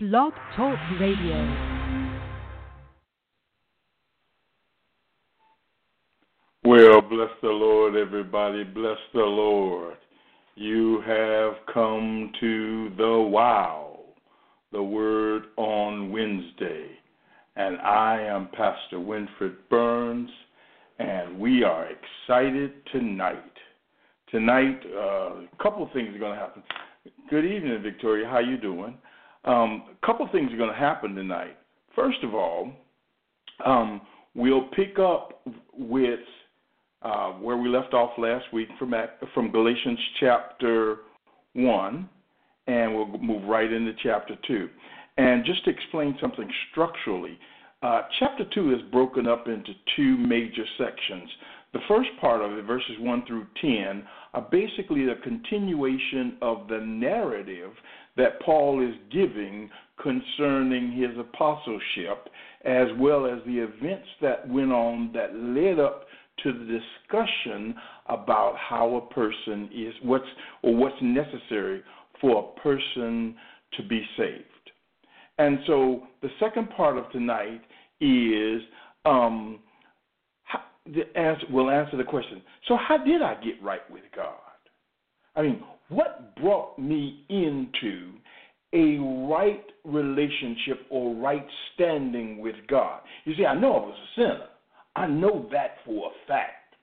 Blog Talk Radio. Well, bless the Lord, everybody. Bless the Lord. You have come to the wow, the word on Wednesday. And I am Pastor Winfred Burns, and we are excited tonight. Tonight, uh, a couple things are going to happen. Good evening, Victoria. How you doing? Um, a couple things are going to happen tonight. First of all, um, we'll pick up with uh, where we left off last week from from Galatians chapter one, and we'll move right into chapter two. And just to explain something structurally, uh, chapter two is broken up into two major sections. The first part of it, verses 1 through 10, are basically the continuation of the narrative that Paul is giving concerning his apostleship, as well as the events that went on that led up to the discussion about how a person is what's or what's necessary for a person to be saved. And so the second part of tonight is um, how, the answer, will answer the question. So how did I get right with God? I mean, what brought me into a right relationship or right standing with God? You see, I know I was a sinner. I know that for a fact.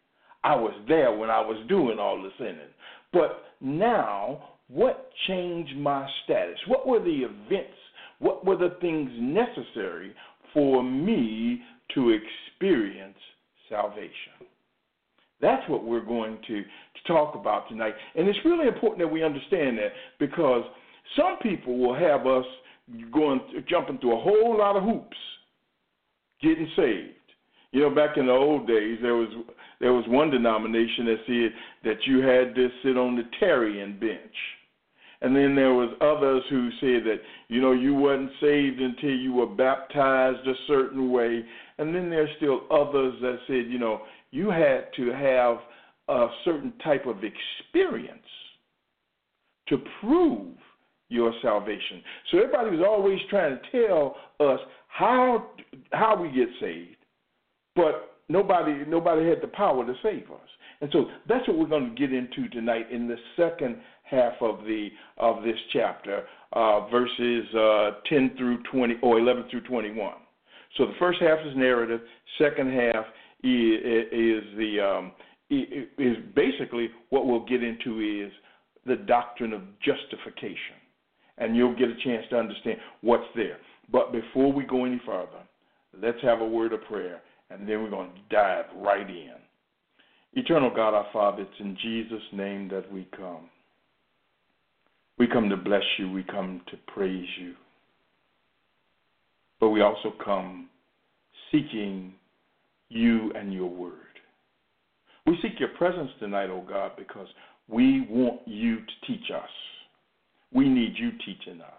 I was there when I was doing all the sinning. But now, what changed my status? What were the events? What were the things necessary for me to experience salvation? That's what we're going to, to talk about tonight. And it's really important that we understand that because some people will have us going jumping through a whole lot of hoops getting saved. You know, back in the old days, there was there was one denomination that said that you had to sit on the Tarian bench, and then there was others who said that you know you wasn't saved until you were baptized a certain way, and then there's still others that said you know you had to have a certain type of experience to prove your salvation. So everybody was always trying to tell us how how we get saved, but nobody nobody had the power to save us. And so that's what we're going to get into tonight in the second half of the of this chapter, uh, verses uh, 10 through 20 or 11 through 21. So the first half is narrative. Second half is, the um, is basically what we'll get into is the doctrine of justification, and you'll get a chance to understand what's there. But before we go any further, let's have a word of prayer, and then we're going to dive right in. Eternal God, our Father, it's in Jesus' name that we come. We come to bless you, we come to praise you, but we also come seeking you and your word. We seek your presence tonight, O oh God, because we want you to teach us. We need you teaching us.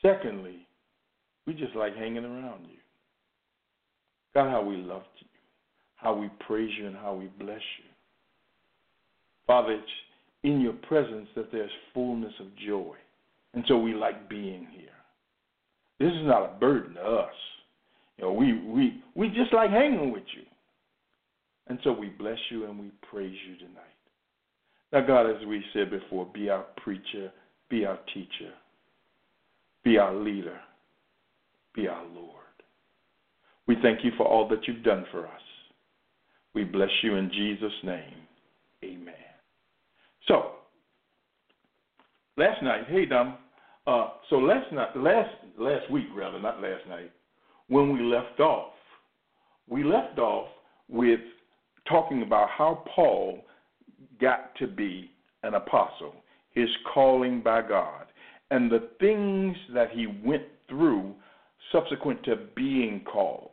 Secondly, we just like hanging around you. God, how we love you, how we praise you, and how we bless you. Father, it's in your presence that there's fullness of joy. And so we like being here. This is not a burden to us. You know, we, we, we just like hanging with you. And so we bless you and we praise you tonight. Now, God, as we said before, be our preacher, be our teacher, be our leader, be our Lord. We thank you for all that you've done for us. We bless you in Jesus' name. Amen. So, last night, hey, Dom. Uh, so last night, last last week rather, not last night, when we left off, we left off with talking about how Paul got to be an apostle, his calling by God, and the things that he went through subsequent to being called.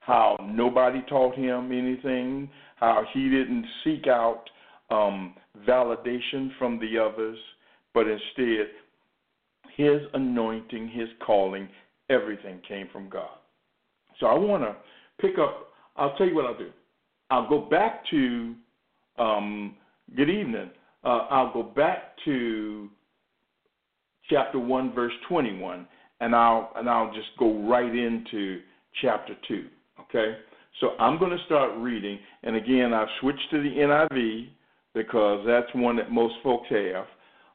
How nobody taught him anything, how he didn't seek out um, validation from the others, but instead his anointing, his calling, everything came from God. So I want to pick up. I'll tell you what I'll do. I'll go back to. Um, good evening. Uh, I'll go back to chapter 1 verse 21 and I'll and I'll just go right into chapter 2, okay? So I'm going to start reading and again I've switched to the NIV because that's one that most folks have.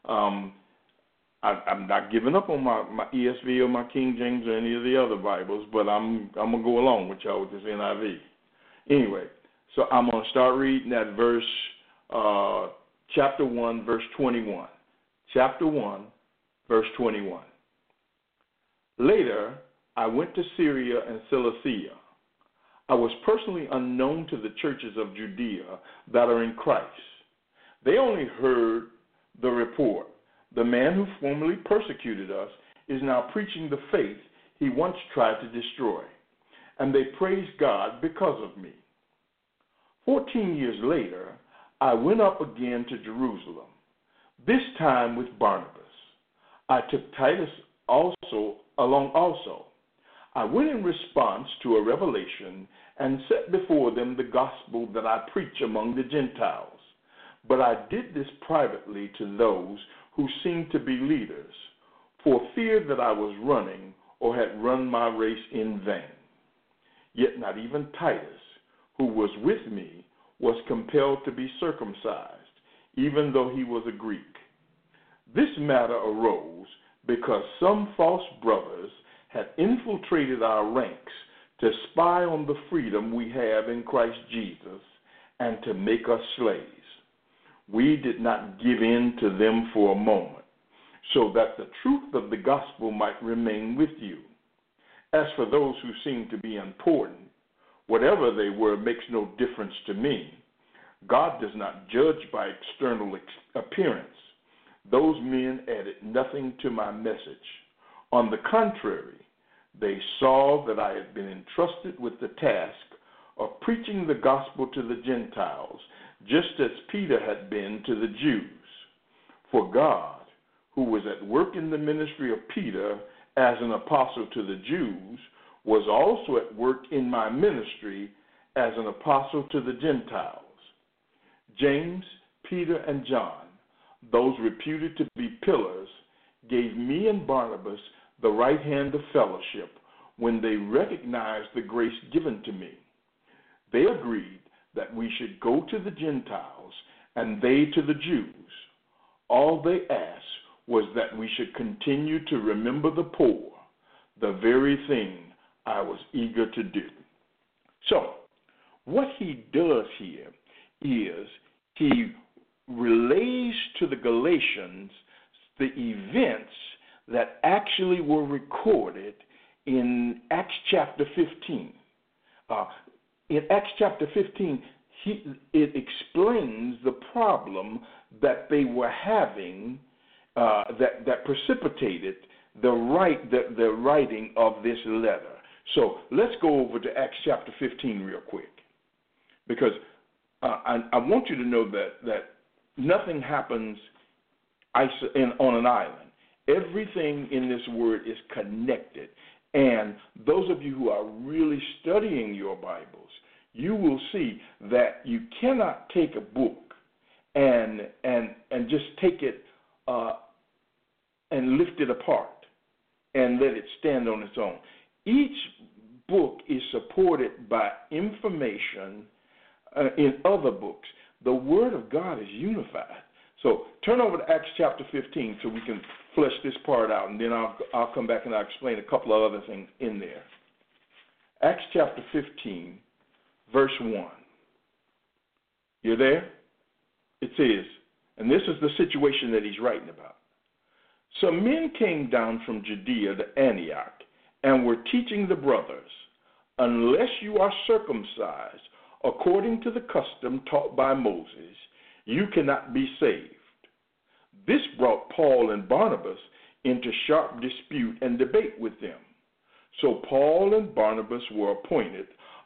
Um, I, I'm not giving up on my, my ESV or my King James or any of the other Bibles, but I'm I'm gonna go along with y'all with this NIV. Anyway, so I'm gonna start reading at verse uh, chapter one, verse 21. Chapter one, verse 21. Later, I went to Syria and Cilicia. I was personally unknown to the churches of Judea that are in Christ. They only heard the report the man who formerly persecuted us is now preaching the faith he once tried to destroy, and they praise God because of me. Fourteen years later, I went up again to Jerusalem, this time with Barnabas. I took Titus also along also. I went in response to a revelation and set before them the gospel that I preach among the Gentiles. But I did this privately to those who seemed to be leaders, for fear that I was running or had run my race in vain. Yet not even Titus, who was with me, was compelled to be circumcised, even though he was a Greek. This matter arose because some false brothers had infiltrated our ranks to spy on the freedom we have in Christ Jesus and to make us slaves we did not give in to them for a moment, so that the truth of the gospel might remain with you. As for those who seem to be important, whatever they were makes no difference to me. God does not judge by external ex- appearance. Those men added nothing to my message. On the contrary, they saw that I had been entrusted with the task of preaching the gospel to the Gentiles just as Peter had been to the Jews. For God, who was at work in the ministry of Peter as an apostle to the Jews, was also at work in my ministry as an apostle to the Gentiles. James, Peter, and John, those reputed to be pillars, gave me and Barnabas the right hand of fellowship when they recognized the grace given to me. They agreed that we should go to the Gentiles and they to the Jews. All they asked was that we should continue to remember the poor, the very thing I was eager to do. So, what he does here is he relays to the Galatians the events that actually were recorded in Acts chapter 15. Uh, in Acts chapter 15, he, it explains the problem that they were having uh, that, that precipitated the, the, the writing of this letter. So let's go over to Acts chapter 15 real quick. Because uh, I, I, want you to know that, that nothing happens on an island. Everything in this word is connected. And those of you who are really studying your Bibles, you will see that you cannot take a book and and and just take it uh, and lift it apart and let it stand on its own. Each book is supported by information uh, in other books. The Word of God is unified. So turn over to Acts chapter 15 so we can flesh this part out, and then I'll, I'll come back and I'll explain a couple of other things in there. Acts chapter 15, verse 1. You're there? It says, and this is the situation that he's writing about. Some men came down from Judea to Antioch and were teaching the brothers, unless you are circumcised according to the custom taught by Moses, you cannot be saved. This brought Paul and Barnabas into sharp dispute and debate with them. So Paul and Barnabas were appointed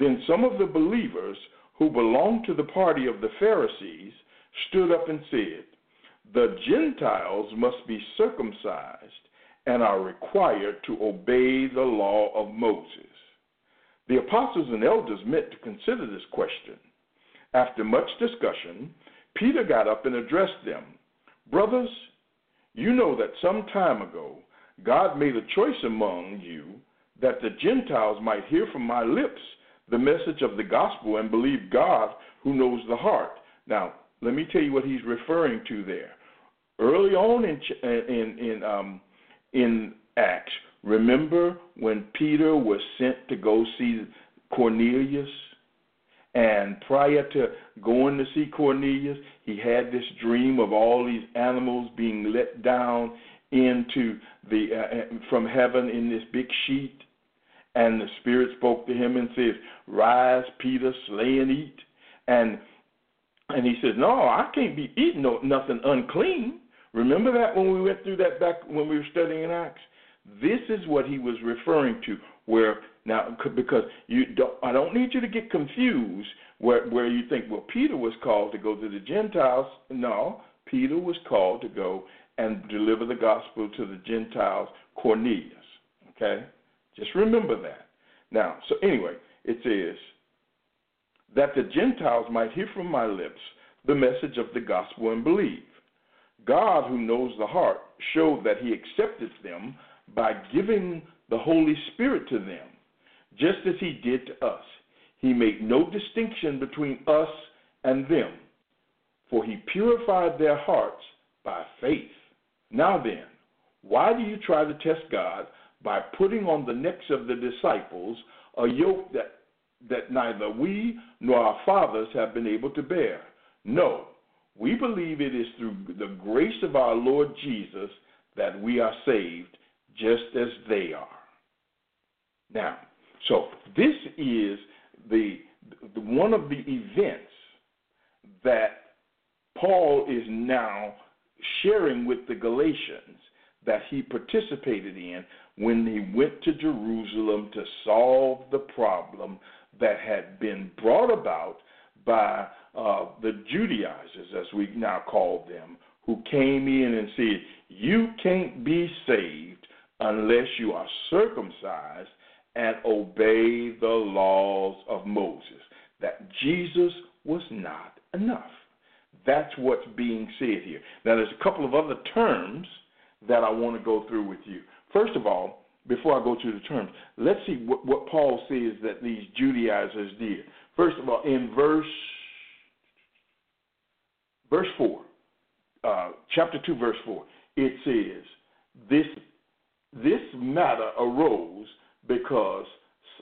Then some of the believers who belonged to the party of the Pharisees stood up and said, The Gentiles must be circumcised and are required to obey the law of Moses. The apostles and elders met to consider this question. After much discussion, Peter got up and addressed them Brothers, you know that some time ago God made a choice among you that the Gentiles might hear from my lips the message of the gospel and believe God who knows the heart. Now, let me tell you what he's referring to there. Early on in in in um, in Acts, remember when Peter was sent to go see Cornelius? And prior to going to see Cornelius, he had this dream of all these animals being let down into the uh, uh, from heaven in this big sheet. And the Spirit spoke to him and says, "Rise, Peter, slay and eat." And and he says, "No, I can't be eating no, nothing unclean." Remember that when we went through that back when we were studying in Acts. This is what he was referring to, where now, because you don't, I don't need you to get confused where where you think, well, Peter was called to go to the Gentiles. No, Peter was called to go and deliver the gospel to the Gentiles, Cornelius. Okay, just remember that. Now, so anyway, it says that the Gentiles might hear from my lips the message of the gospel and believe. God, who knows the heart, showed that He accepted them by giving the Holy Spirit to them just as he did to us. He made no distinction between us and them, for he purified their hearts by faith. Now then, why do you try to test God by putting on the necks of the disciples a yoke that, that neither we nor our fathers have been able to bear? No, we believe it is through the grace of our Lord Jesus that we are saved, just as they are. Now, so this is the, the one of the events that Paul is now sharing with the Galatians that he participated in when he went to Jerusalem to solve the problem that had been brought about by uh, the Judaizers, as we now call them, who came in and said, You can't be saved unless you are circumcised and obey the laws of Moses. That Jesus was not enough. That's what's being said here. Now, there's a couple of other terms that I want to go through with you. First of all, before I go to the terms, let's see what, what Paul says that these Judaizers did. First of all, in verse verse four, uh, chapter two, verse four, it says this this matter arose because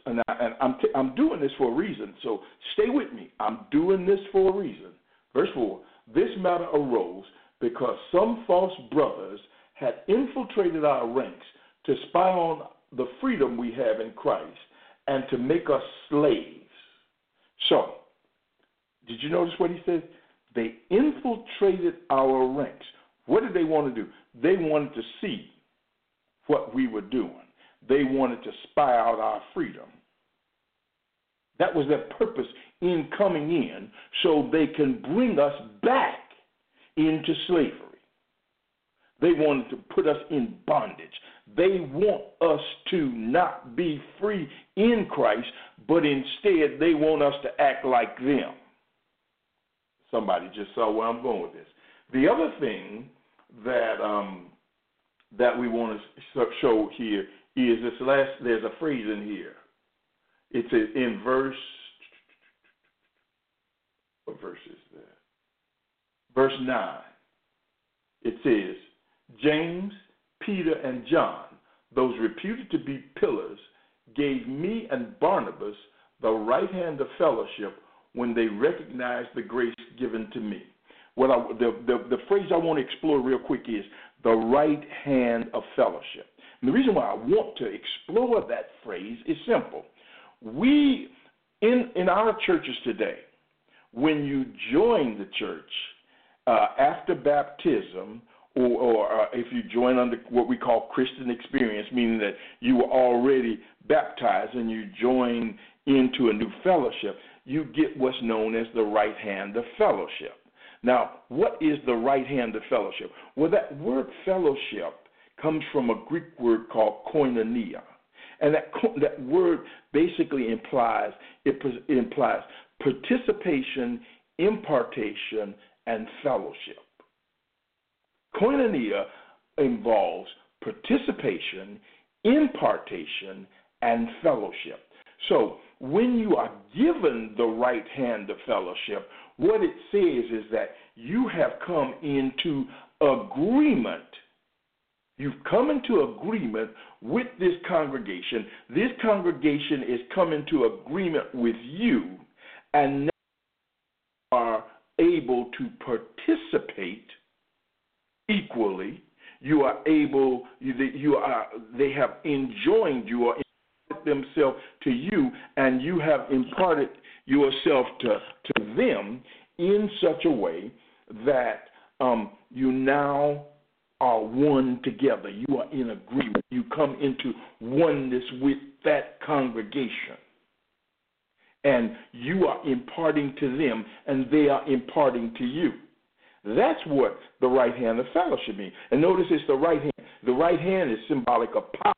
and, I, and I'm t- I'm doing this for a reason. So stay with me. I'm doing this for a reason. Verse four. This matter arose because some false brothers had infiltrated our ranks to spy on the freedom we have in Christ and to make us slaves. So, did you notice what he said? They infiltrated our ranks. What did they want to do? They wanted to see what we were doing. They wanted to spy out our freedom. That was their purpose in coming in, so they can bring us back into slavery. They wanted to put us in bondage. They want us to not be free in Christ, but instead they want us to act like them. Somebody just saw where I'm going with this. The other thing that um, that we want to show here is this last, there's a phrase in here. It's in verse, what verse is that? Verse 9. It says, James, Peter, and John, those reputed to be pillars, gave me and Barnabas the right hand of fellowship when they recognized the grace given to me. What I, the, the, the phrase I want to explore real quick is the right hand of fellowship. And the reason why I want to explore that phrase is simple. We, in, in our churches today, when you join the church, uh, after baptism, or, or uh, if you join under what we call Christian experience, meaning that you were already baptized and you join into a new fellowship, you get what's known as the right hand of fellowship. Now, what is the right hand of fellowship? Well, that word fellowship comes from a Greek word called koinonia. And that, that word basically implies it, it implies participation, impartation, and fellowship. Koinonia involves participation, impartation, and fellowship. So when you are given the right hand of fellowship, what it says is that you have come into agreement. You've come into agreement with this congregation. This congregation is coming to agreement with you, and now you are able to participate equally. You are able. You, are. They have enjoined you or themselves to you, and you have imparted yourself to, to them in such a way that um, you now are one together. You are in agreement. You come into oneness with that congregation. And you are imparting to them, and they are imparting to you. That's what the right hand of fellowship means. And notice it's the right hand. The right hand is symbolic of power.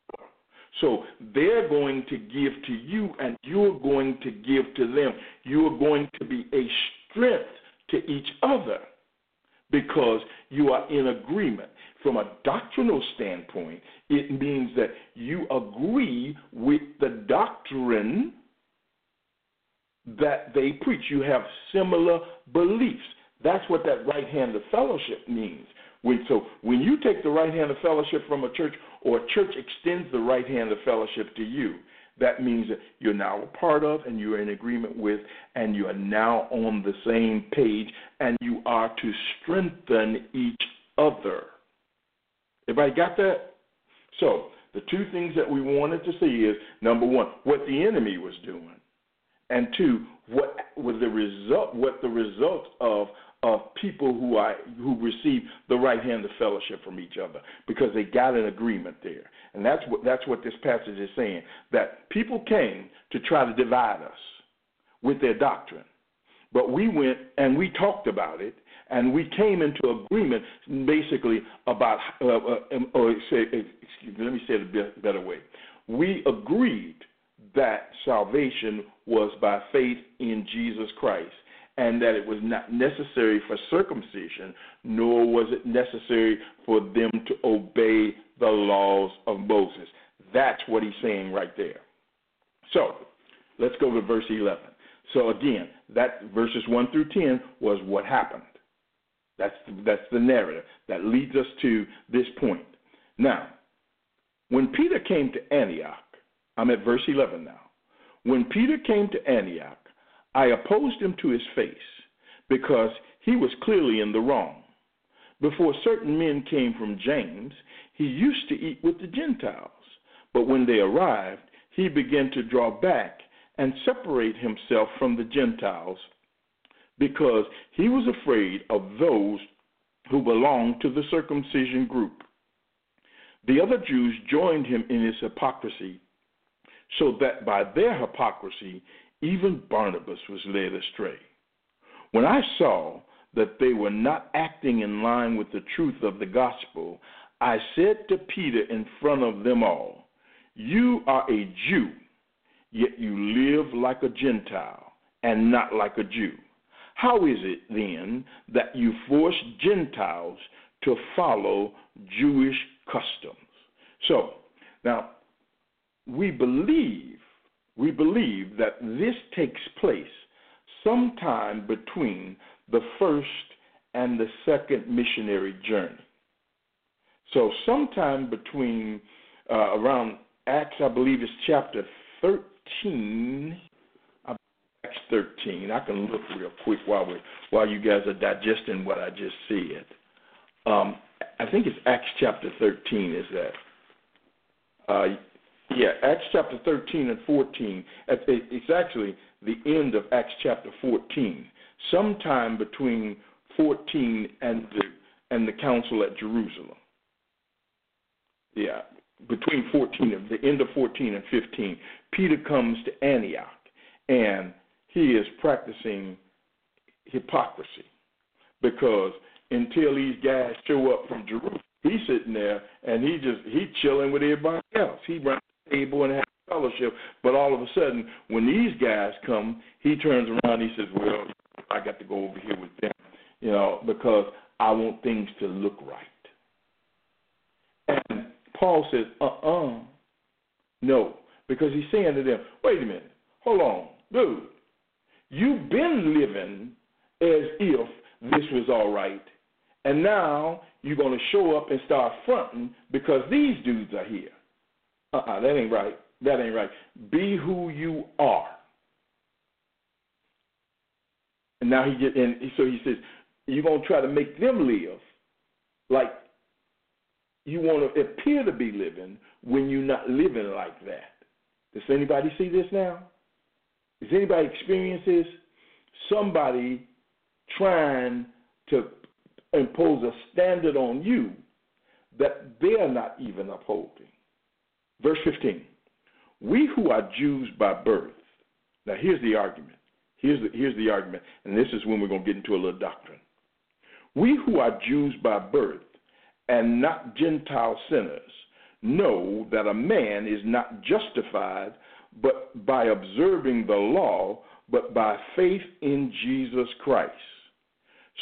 So they're going to give to you, and you're going to give to them. You're going to be a strength to each other because you are in agreement. From a doctrinal standpoint, it means that you agree with the doctrine that they preach. You have similar beliefs. That's what that right hand of fellowship means. When, so when you take the right hand of fellowship from a church or a church extends the right hand of fellowship to you, that means that you're now a part of and you're in agreement with and you are now on the same page and you are to strengthen each other. Everybody got that? So, the two things that we wanted to see is number one, what the enemy was doing, and two, what was the result what the result of of people who are who receive the right hand of fellowship from each other because they got an agreement there. And that's what that's what this passage is saying. That people came to try to divide us with their doctrine. But we went and we talked about it and we came into agreement basically about uh, uh, um, or say excuse me, let me say it a better way. We agreed that salvation was by faith in Jesus Christ and that it was not necessary for circumcision, nor was it necessary for them to obey the laws of Moses. That's what he's saying right there. So, let's go to verse 11. So, again, that verses 1 through 10 was what happened. That's the, that's the narrative that leads us to this point. Now, when Peter came to Antioch, I'm at verse 11 now. When Peter came to Antioch, I opposed him to his face because he was clearly in the wrong. Before certain men came from James, he used to eat with the Gentiles. But when they arrived, he began to draw back and separate himself from the Gentiles because he was afraid of those who belonged to the circumcision group. The other Jews joined him in his hypocrisy, so that by their hypocrisy even Barnabas was led astray. When I saw that they were not acting in line with the truth of the gospel, I said to Peter in front of them all, You are a Jew, yet you live like a Gentile and not like a Jew. How is it then that you force Gentiles to follow Jewish customs? So, now, we believe we believe that this takes place sometime between the first and the second missionary journey. So, sometime between uh, around Acts, I believe it's chapter 13. Acts 13. I can look real quick while we while you guys are digesting what I just said. Um, I think it's Acts chapter 13. Is that? Uh, yeah, Acts chapter 13 and 14. It's actually the end of Acts chapter 14. Sometime between 14 and the and the council at Jerusalem. Yeah, between 14 and the end of 14 and 15, Peter comes to Antioch and he is practicing hypocrisy because until these guys show up from Jerusalem, he's sitting there and he just he chilling with everybody else. He runs table and has fellowship, but all of a sudden when these guys come, he turns around. He says, "Well, I got to go over here with them, you know, because I want things to look right." And Paul says, "Uh-uh, no," because he's saying to them, "Wait a minute, hold on, dude, you've been living as if this was all right." And now you're going to show up and start fronting because these dudes are here. Uh uh-uh, uh that ain't right. That ain't right. Be who you are. And now he get and so he says, you're gonna try to make them live like you want to appear to be living when you're not living like that. Does anybody see this now? Does anybody experience this? Somebody trying to impose a standard on you that they're not even upholding. Verse 15 We who are Jews by birth, now here's the argument. Here's the, here's the argument, and this is when we're going to get into a little doctrine. We who are Jews by birth and not Gentile sinners know that a man is not justified but by observing the law, but by faith in Jesus Christ.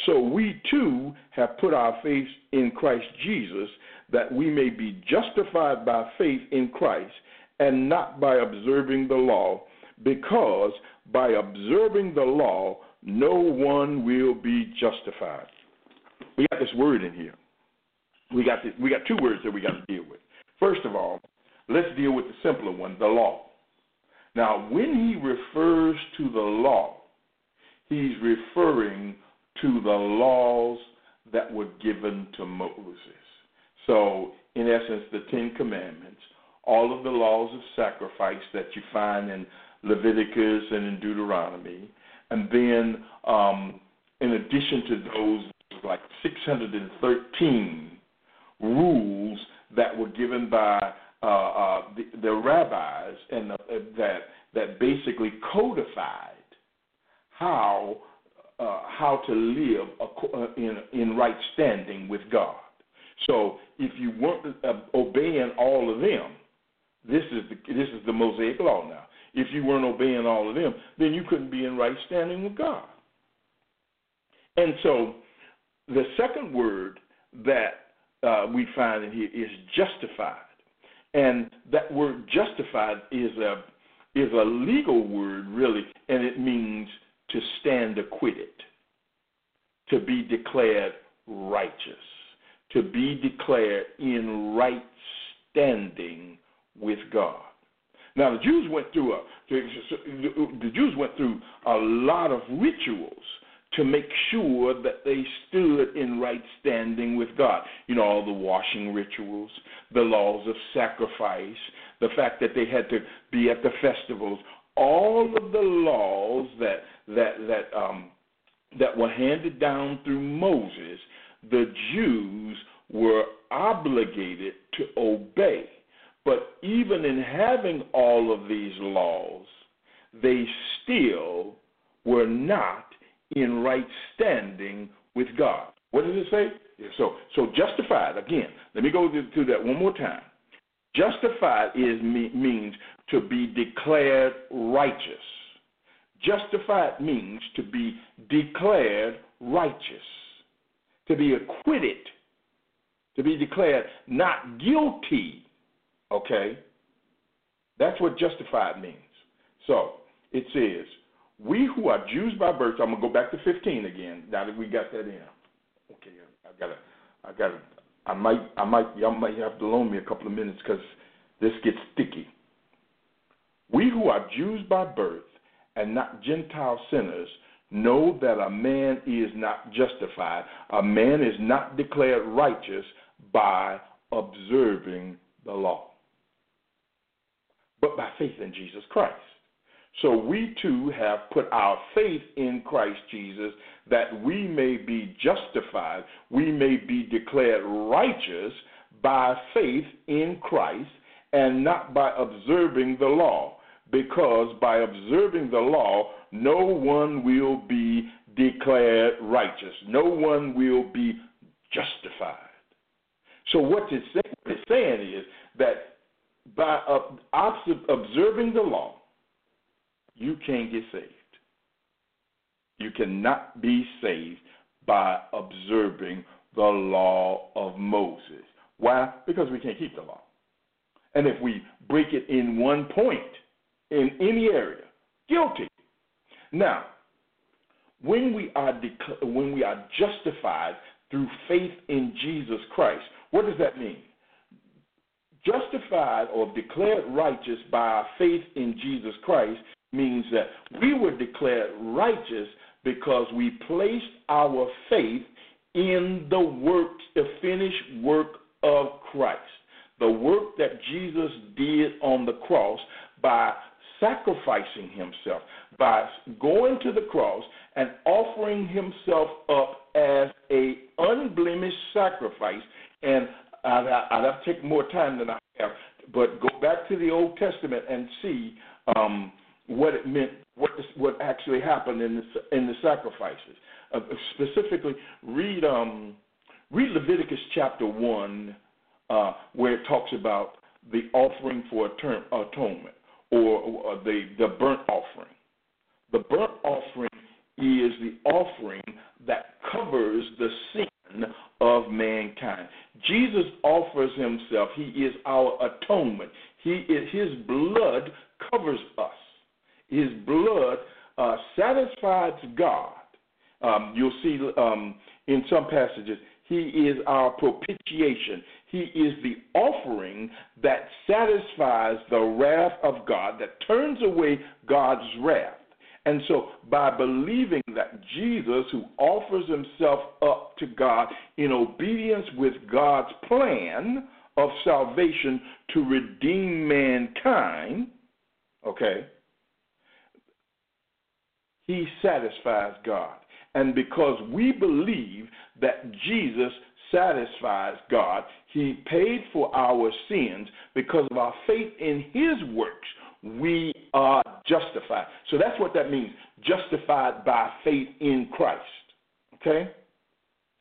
So we too have put our faith in Christ Jesus that we may be justified by faith in Christ and not by observing the law, because by observing the law, no one will be justified. We got this word in here. We got this, we got two words that we got to deal with. First of all, let's deal with the simpler one, the law. Now, when he refers to the law, he's referring to the laws that were given to Moses. So, in essence, the Ten Commandments, all of the laws of sacrifice that you find in Leviticus and in Deuteronomy, and then um, in addition to those, like 613 rules that were given by uh, uh, the, the, rabbis and uh, that that basically codified how uh, how to live uh, in, in right standing with God. So if you weren't uh, obeying all of them, this is the, this is the Mosaic law now. If you weren't obeying all of them, then you couldn't be in right standing with God. And so the second word that uh, we find in here is justified. And that word justified is a is a legal word really, and it means to stand acquitted, to be declared righteous, to be declared in right standing with God. Now the Jews went through a the Jews went through a lot of rituals to make sure that they stood in right standing with God. You know, all the washing rituals, the laws of sacrifice, the fact that they had to be at the festivals, all of the laws that that that um, that were handed down through Moses, the Jews were obligated to obey. But even in having all of these laws, they still were not in right standing with God. What does it say? So, so justified again. Let me go through that one more time. Justified is means to be declared righteous. Justified means to be declared righteous, to be acquitted, to be declared not guilty. Okay? That's what justified means. So it says, We who are Jews by birth, I'm going to go back to 15 again, now that we got that in. Okay, I got to, I got to, I might, I might, y'all might have to loan me a couple of minutes because this gets sticky. We who are Jews by birth and not Gentile sinners know that a man is not justified, a man is not declared righteous by observing the law, but by faith in Jesus Christ. So we too have put our faith in Christ Jesus that we may be justified, we may be declared righteous by faith in Christ and not by observing the law. Because by observing the law, no one will be declared righteous, no one will be justified. So what it's saying is that by observing the law, you can't get saved. You cannot be saved by observing the law of Moses. Why? Because we can't keep the law. And if we break it in one point, in any area, guilty. Now, when we are dec- when we are justified through faith in Jesus Christ, what does that mean? Justified or declared righteous by our faith in Jesus Christ means that we were declared righteous because we placed our faith in the work, the finished work of Christ. The work that Jesus did on the cross by sacrificing himself, by going to the cross and offering himself up as a unblemished sacrifice. And I'd, I'd have to take more time than I have, but go back to the Old Testament and see um, what it meant, what what actually happened in the in the sacrifices. Uh, specifically, read um, read Leviticus chapter one, uh, where it talks about the offering for atonement or, or the the burnt offering. The burnt offering is the offering that covers the sin of mankind. Jesus offers himself. He is our atonement. He is, his blood covers us. His blood uh, satisfies God. Um, you'll see um, in some passages, He is our propitiation. He is the offering that satisfies the wrath of God, that turns away God's wrath. And so, by believing that Jesus, who offers himself up to God in obedience with God's plan of salvation to redeem mankind, okay, he satisfies God. And because we believe that Jesus satisfies God, he paid for our sins because of our faith in his works. We are justified. So that's what that means justified by faith in Christ. Okay?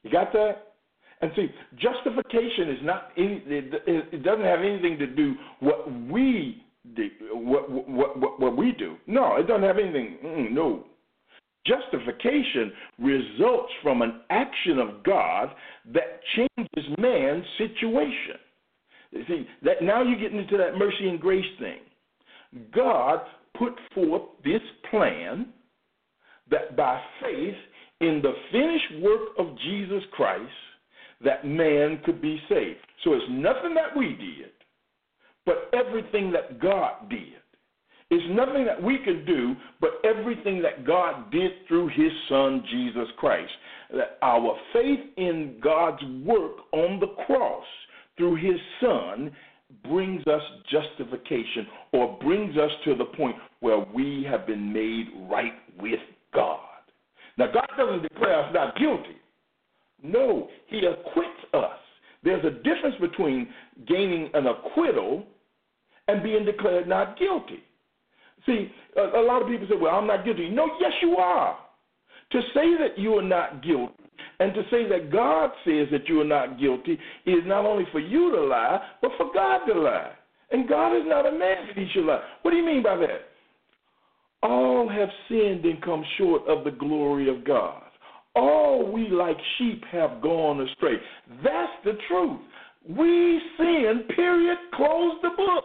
You got that? And see, justification is not any, it doesn't have anything to do what we do, what, what, what, what we do. No, it doesn't have anything. No, Justification results from an action of God that changes man's situation. You see, that now you're getting into that mercy and grace thing. God put forth this plan that by faith in the finished work of Jesus Christ, that man could be saved. So it's nothing that we did, but everything that God did. It's nothing that we can do, but everything that God did through his son, Jesus Christ. That our faith in God's work on the cross through his son brings us justification or brings us to the point where we have been made right with God. Now, God doesn't declare us not guilty. No, he acquits us. There's a difference between gaining an acquittal and being declared not guilty. See, a, a lot of people say, well, I'm not guilty. No, yes, you are. To say that you are not guilty and to say that God says that you are not guilty is not only for you to lie, but for God to lie. And God is not a man that he should lie. What do you mean by that? All have sinned and come short of the glory of God. All we like sheep have gone astray. That's the truth. We sin, period, close the book.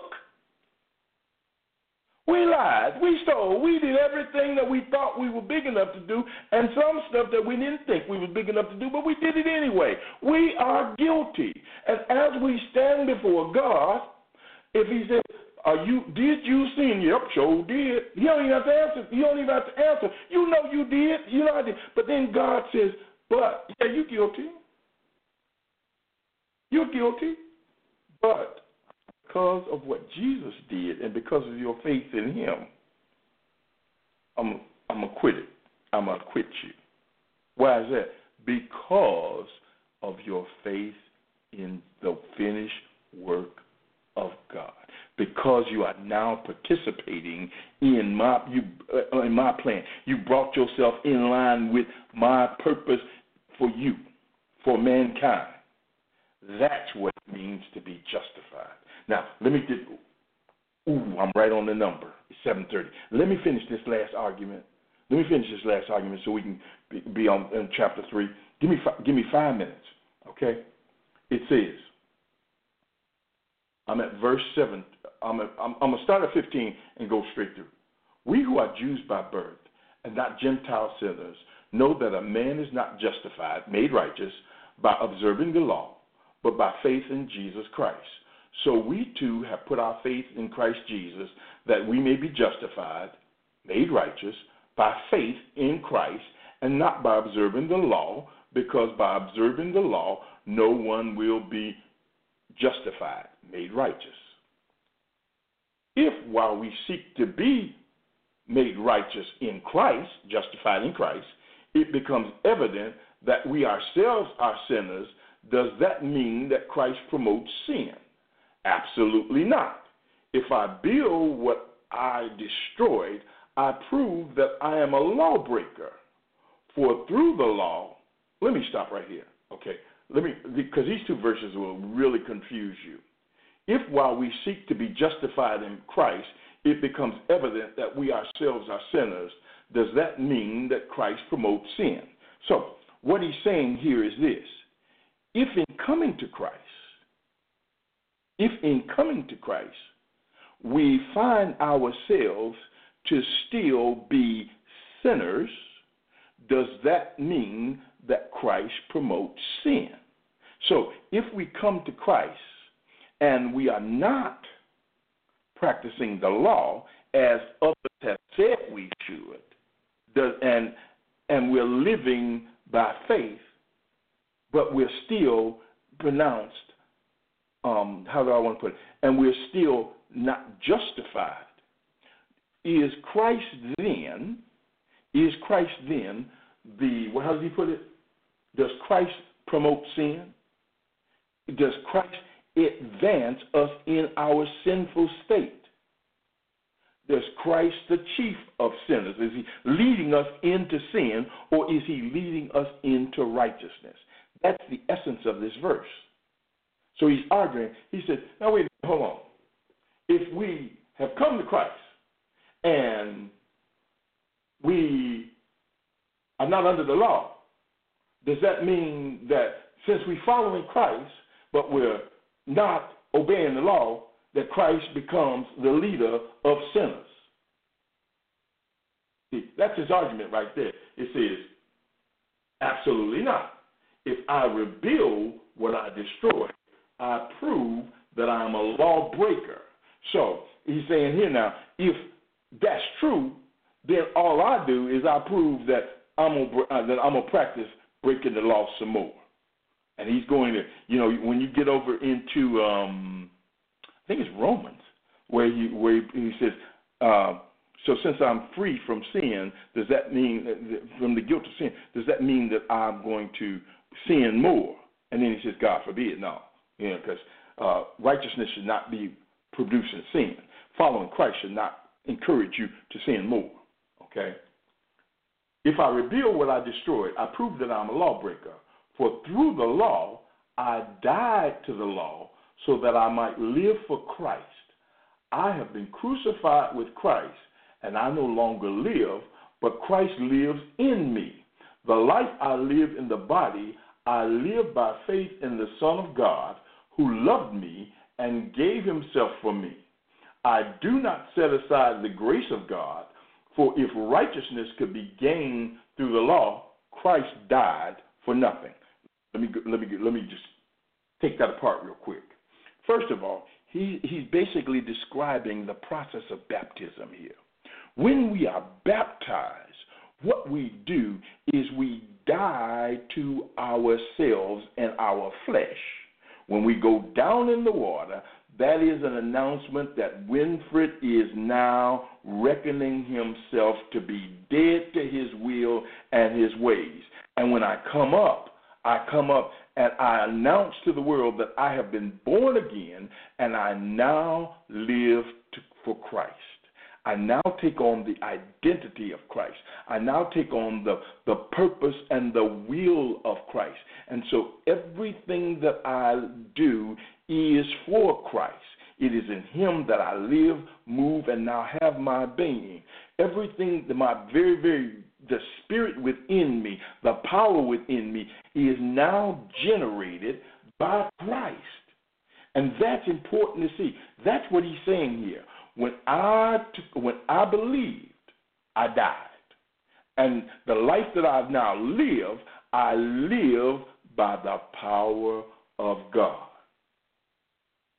We lied. We stole. We did everything that we thought we were big enough to do, and some stuff that we didn't think we were big enough to do, but we did it anyway. We are guilty. And as we stand before God, if He says, "Are you? Did you sin?" Yep, sure did. You don't even have to answer. You don't even have to answer. You know you did. You know I did. But then God says, "But yeah, you guilty. You're guilty, but because of what Jesus did and because of your faith in Him, I'm I'm acquitted. I'm gonna quit you. Why is that? Because of your faith in the finished work of God. Because you are now participating in my you uh, in my plan. You brought yourself in line with my purpose for you, for mankind. That's what it means to be justified. Now, let me get ooh, I'm right on the number. It's 7:30. Let me finish this last argument. Let me finish this last argument so we can be, on in chapter 3. Give me give me 5 minutes, okay? It says I'm at verse 7. I'm, at, I'm, I'm going to start at 15 and go straight through. We who are Jews by birth and not Gentile sinners know that a man is not justified, made righteous, by observing the law, but by faith in Jesus Christ. So we too have put our faith in Christ Jesus that we may be justified, made righteous, by faith in Christ, and not by observing the law, because by observing the law, no one will be justified, made righteous. If while we seek to be made righteous in Christ, justified in Christ, it becomes evident that we ourselves are sinners, does that mean that Christ promotes sin? Absolutely not. If I build what I destroyed, I prove that I am a lawbreaker. For through the law, let me stop right here. Okay, let me because these two verses will really confuse you. If while we seek to be justified in Christ, it becomes evident that we ourselves are sinners, does that mean that Christ promotes sin? So, what he's saying here is this if in coming to Christ, if in coming to Christ, we find ourselves to still be sinners, does that mean that Christ promotes sin? So if we come to Christ and we are not practicing the law as others have said we should, does, and and we're living by faith, but we're still pronounced. Um, how do I want to put it? And we're still not justified. Is Christ then? Is Christ then the? Well, how does he put it? Does Christ promote sin? Does Christ advance us in our sinful state? Does Christ the chief of sinners? Is he leading us into sin or is he leading us into righteousness? That's the essence of this verse. So he's arguing. He said, now wait, hold on. If we have come to Christ and we are not under the law, does that mean that since we follow in Christ, but we're not obeying the law, that Christ becomes the leader of sinners. See, that's his argument right there. It says, absolutely not. If I rebuild what I destroy, I prove that I'm a lawbreaker. So he's saying here now, if that's true, then all I do is I prove that I'm gonna, uh, gonna practice breaking the law some more and he's going to, you know, when you get over into, um, I think it's Romans, where he where he, says, uh, so since I'm free from sin, does that mean from the guilt of sin? Does that mean that I'm going to sin more? And then he says, God forbid, no, you know, because uh, righteousness should not be producing sin. Following Christ should not encourage you to sin more. Okay. If I reveal what I destroyed, I prove that I'm a lawbreaker. For through the law I died to the law so that I might live for Christ. I have been crucified with Christ, and I no longer live, but Christ lives in me. The life I live in the body, I live by faith in the Son of God, who loved me and gave himself for me. I do not set aside the grace of God, for if righteousness could be gained through the law, Christ died for nothing. Let me let me let me just take that apart real quick. First of all, he he's basically describing the process of baptism here. When we are baptized, what we do is we die to ourselves and our flesh. When we go down in the water, that is an announcement that Winfred is now reckoning himself to be dead to his will and his ways. And when I come up, I come up and I announce to the world that I have been born again and I now live to, for Christ. I now take on the identity of Christ. I now take on the, the purpose and the will of Christ. And so everything that I do is for Christ. It is in Him that I live, move, and now have my being. Everything, my very, very, the spirit within me, the power within me, is now generated by Christ. And that's important to see. That's what he's saying here. When I when I believed, I died. And the life that I now live, I live by the power of God.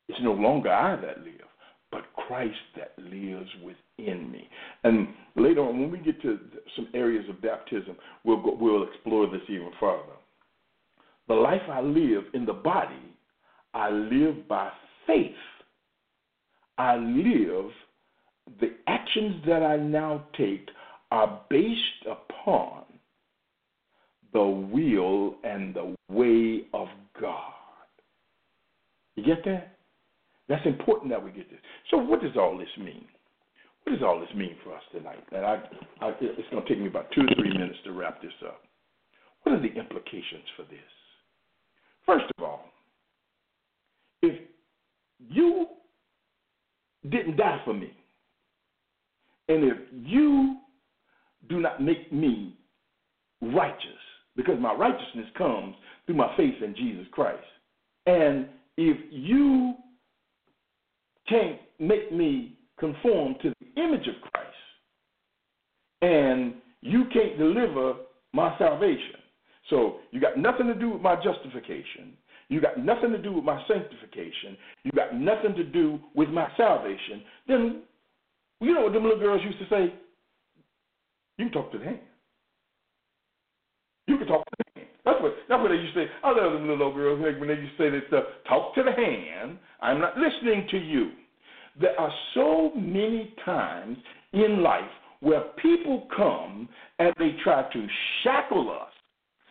It's no longer I that live, but Christ that lives within me. And later on, when we get to some areas of baptism, we'll go, we'll explore this even further. The life I live in the body, I live by faith I live, the actions that I now take are based upon the will and the way of God. You get that? That's important that we get this. So, what does all this mean? What does all this mean for us tonight? And I, I, it's going to take me about two or three minutes to wrap this up. What are the implications for this? First of all, if you didn't die for me. And if you do not make me righteous, because my righteousness comes through my faith in Jesus Christ, and if you can't make me conform to the image of Christ, and you can't deliver my salvation, so you got nothing to do with my justification. You got nothing to do with my sanctification. You got nothing to do with my salvation. Then, you know what them little girls used to say? You can talk to the hand. You can talk to the hand. That's what that's what they used to say. I love them little girls when they used to say this stuff. Talk to the hand. I'm not listening to you. There are so many times in life where people come and they try to shackle us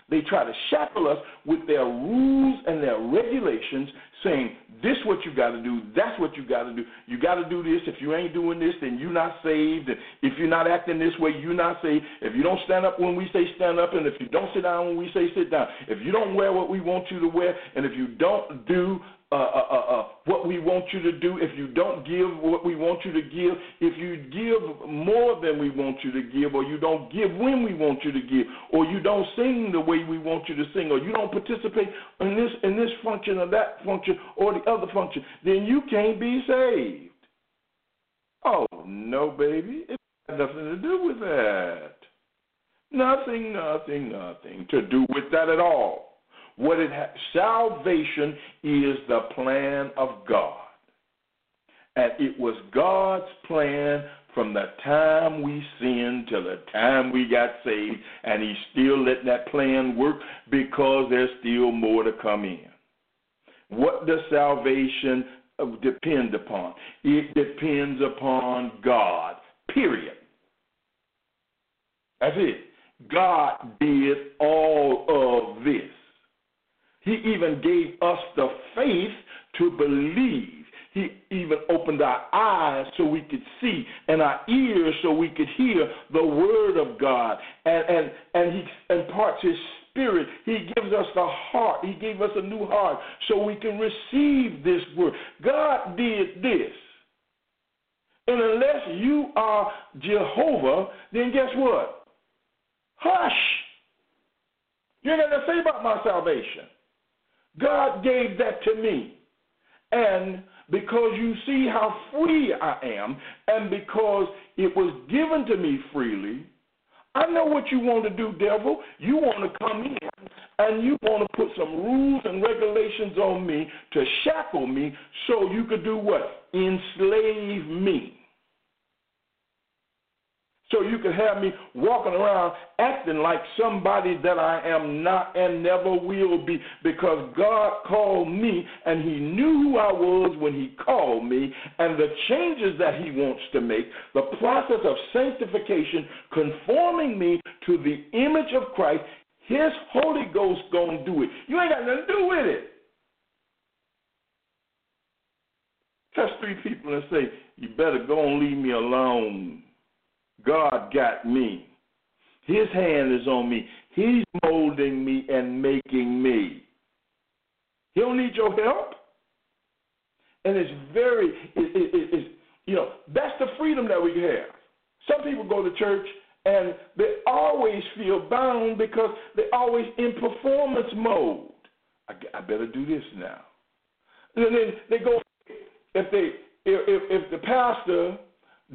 they try to shackle us with their rules and their regulations, saying, this what you got to do, that's what you got to do. You got to do this. If you ain't doing this, then you're not saved. And if you're not acting this way, you're not saved. If you don't stand up when we say stand up, and if you don't sit down when we say sit down, if you don't wear what we want you to wear, and if you don't do uh, uh, uh, uh, what we want you to do, if you don't give what we want you to give, if you give more than we want you to give, or you don't give when we want you to give, or you don't sing the way we want you to sing, or you don't participate in this in this function or that function or the other function, then you can't be saved. Oh no, baby, it has nothing to do with that. Nothing, nothing, nothing to do with that at all. What it ha- salvation is the plan of God. And it was God's plan from the time we sinned till the time we got saved, and He's still letting that plan work because there's still more to come in. What does salvation uh, depend upon? It depends upon God, period. That's it. God did all of this. He even gave us the faith to believe. He even opened our eyes so we could see and our ears so we could hear the word of God. And and, and he imparts his spirit. He gives us the heart. He gave us a new heart so we can receive this word. God did this. And unless you are Jehovah, then guess what? Hush. You're going to say about my salvation. God gave that to me. And because you see how free I am, and because it was given to me freely, I know what you want to do, devil. You want to come in and you want to put some rules and regulations on me to shackle me so you could do what? Enslave me. So you can have me walking around acting like somebody that I am not and never will be because God called me and He knew who I was when He called me and the changes that He wants to make, the process of sanctification, conforming me to the image of Christ. His Holy Ghost gonna do it. You ain't got nothing to do with it. Touch three people and say, You better go and leave me alone. God got me. His hand is on me. He's molding me and making me. He don't need your help. And it's very, it, it, it's, you know, that's the freedom that we have. Some people go to church and they always feel bound because they're always in performance mode. I, I better do this now. And then they go, if they, if, if the pastor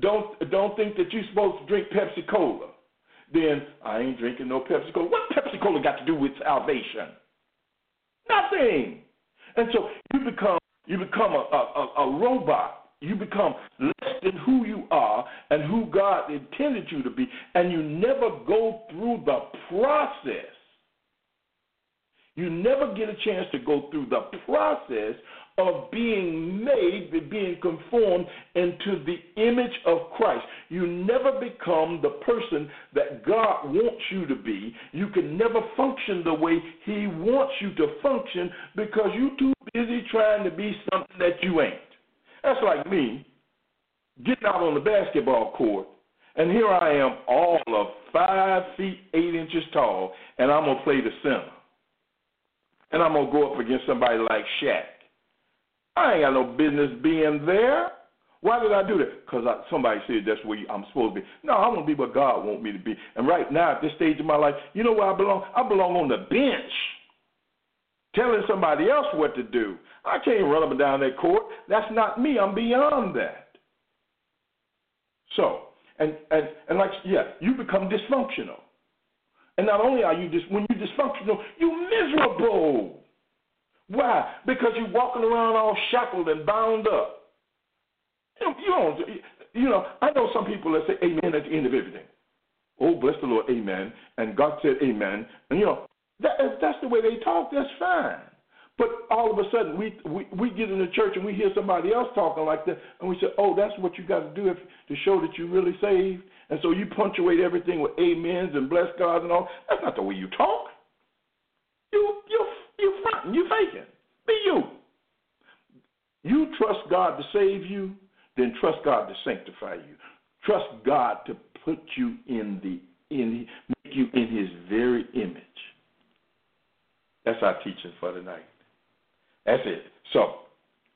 don't don't think that you're supposed to drink Pepsi Cola, then I ain't drinking no Pepsi Cola. What Pepsi Cola got to do with salvation? Nothing. And so you become you become a, a, a robot. You become less than who you are and who God intended you to be, and you never go through the process. You never get a chance to go through the process of being made, being conformed into the image of Christ. You never become the person that God wants you to be. You can never function the way He wants you to function because you're too busy trying to be something that you ain't. That's like me getting out on the basketball court, and here I am, all of five feet eight inches tall, and I'm gonna play the center, and I'm gonna go up against somebody like Shaq I ain't got no business being there. Why did I do that? Because somebody said that's where I'm supposed to be. No, I want to be what God wants me to be. And right now, at this stage of my life, you know where I belong? I belong on the bench, telling somebody else what to do. I can't run up and down that court. That's not me. I'm beyond that. So, and and and like yeah, you become dysfunctional. And not only are you just when you're dysfunctional, you're miserable. Why? Because you're walking around all shackled and bound up. You don't, you know, I know some people that say amen at the end of everything. Oh, bless the Lord, amen. And God said amen. And, you know, that, if that's the way they talk, that's fine. But all of a sudden, we, we, we get in the church and we hear somebody else talking like that, and we say, oh, that's what you got to do if, to show that you're really saved. And so you punctuate everything with amens and bless God and all. That's not the way you talk. You, you you fronting, you faking. Be you. You trust God to save you, then trust God to sanctify you. Trust God to put you in the in make you in His very image. That's our teaching for tonight. That's it. So,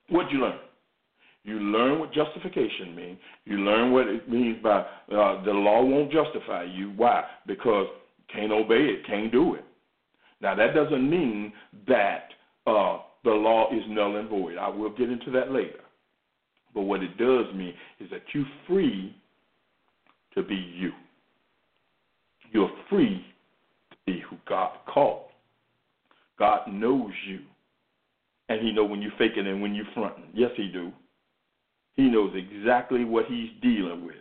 what'd you learn? You learn what justification means. You learn what it means by uh, the law won't justify you. Why? Because can't obey it, can't do it. Now, that doesn't mean that uh, the law is null and void. I will get into that later. But what it does mean is that you're free to be you. You're free to be who God called. God knows you. And he know when you're faking and when you're fronting. Yes, he do. He knows exactly what he's dealing with.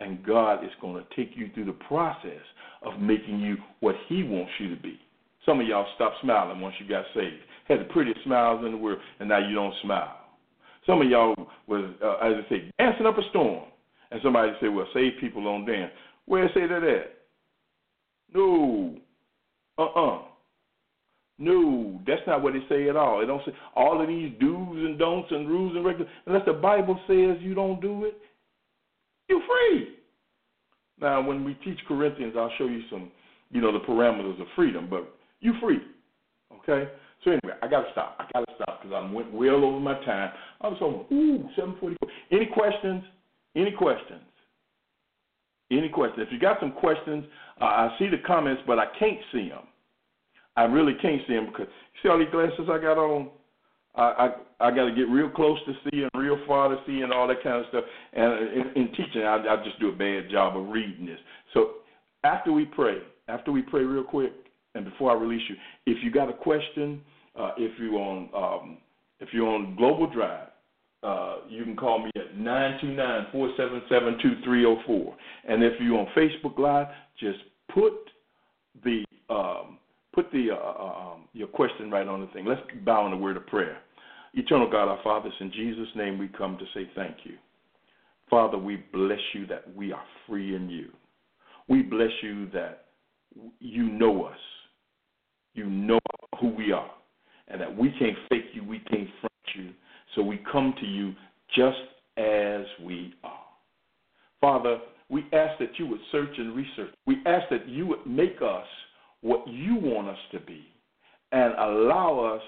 And God is going to take you through the process of making you what He wants you to be. Some of y'all stopped smiling once you got saved. Had the prettiest smiles in the world, and now you don't smile. Some of y'all was, uh, as I say, dancing up a storm, and somebody said, "Well, saved people don't dance." Where say that at? No, uh-uh. No, that's not what it say at all. It don't say all of these do's and don'ts and rules and regulations. Unless the Bible says you don't do it, you're free. Now, when we teach Corinthians, I'll show you some, you know, the parameters of freedom, but you free. Okay? So anyway, I gotta stop. I gotta stop because I went well over my time. I was over ooh seven forty four. Any questions? Any questions? Any questions? If you got some questions, uh, I see the comments, but I can't see them. I really can't see them because you see all these glasses I got on. I I, I got to get real close to see and real far to see and all that kind of stuff. And in, in teaching, I, I just do a bad job of reading this. So after we pray, after we pray real quick, and before I release you, if you got a question, uh, if you on um, if you're on Globaldrive, uh, you can call me at 929-477-2304. And if you're on Facebook Live, just put the um, put the uh, uh, um, your question right on the thing. Let's bow in a word of prayer. Eternal God, our Father, in Jesus' name we come to say thank you. Father, we bless you that we are free in you. We bless you that you know us. You know who we are. And that we can't fake you, we can't front you. So we come to you just as we are. Father, we ask that you would search and research. We ask that you would make us what you want us to be and allow us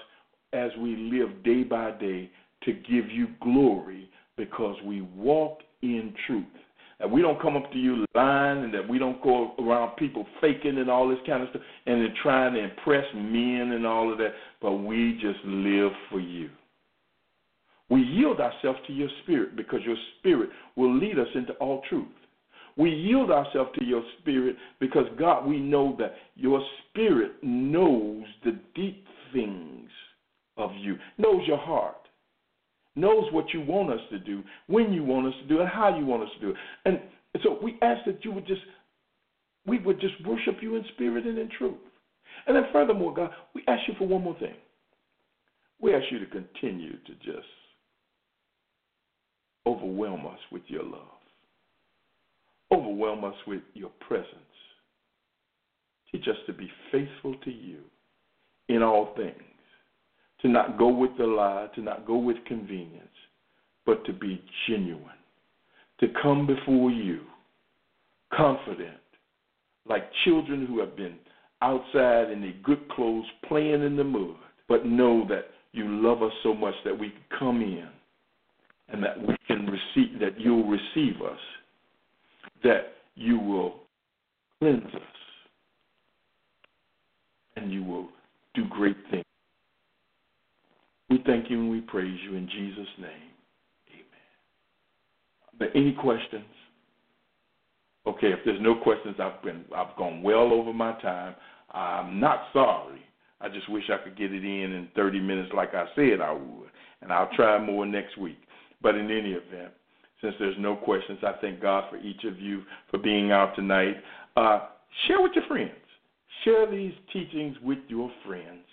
as we live day by day to give you glory because we walk in truth. That we don't come up to you lying and that we don't go around people faking and all this kind of stuff and then trying to impress men and all of that, but we just live for you. We yield ourselves to your spirit because your spirit will lead us into all truth. We yield ourselves to your spirit because, God, we know that your spirit knows the deep things of you, knows your heart, knows what you want us to do, when you want us to do it, how you want us to do it. And so we ask that you would just, we would just worship you in spirit and in truth. And then furthermore, God, we ask you for one more thing. We ask you to continue to just overwhelm us with your love. Overwhelm us with your presence. Teach us to be faithful to you in all things to not go with the lie, to not go with convenience, but to be genuine, to come before you confident, like children who have been outside in their good clothes playing in the mud, but know that you love us so much that we can come in and that we can receive, that you'll receive us, that you will cleanse us, and you will do great things. We thank you and we praise you in Jesus' name. Amen. Are there any questions? Okay, if there's no questions, I've been I've gone well over my time. I'm not sorry. I just wish I could get it in in 30 minutes like I said I would, and I'll try more next week. But in any event, since there's no questions, I thank God for each of you for being out tonight. Uh, share with your friends. Share these teachings with your friends.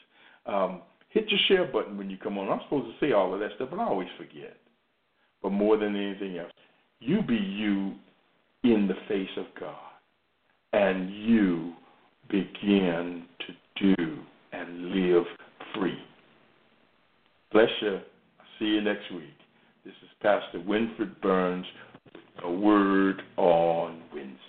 Um, hit your share button when you come on. I'm supposed to say all of that stuff, but I always forget. But more than anything else, you be you in the face of God, and you begin to do and live free. Bless you. See you next week. This is Pastor Winfred Burns, a word on Wednesday.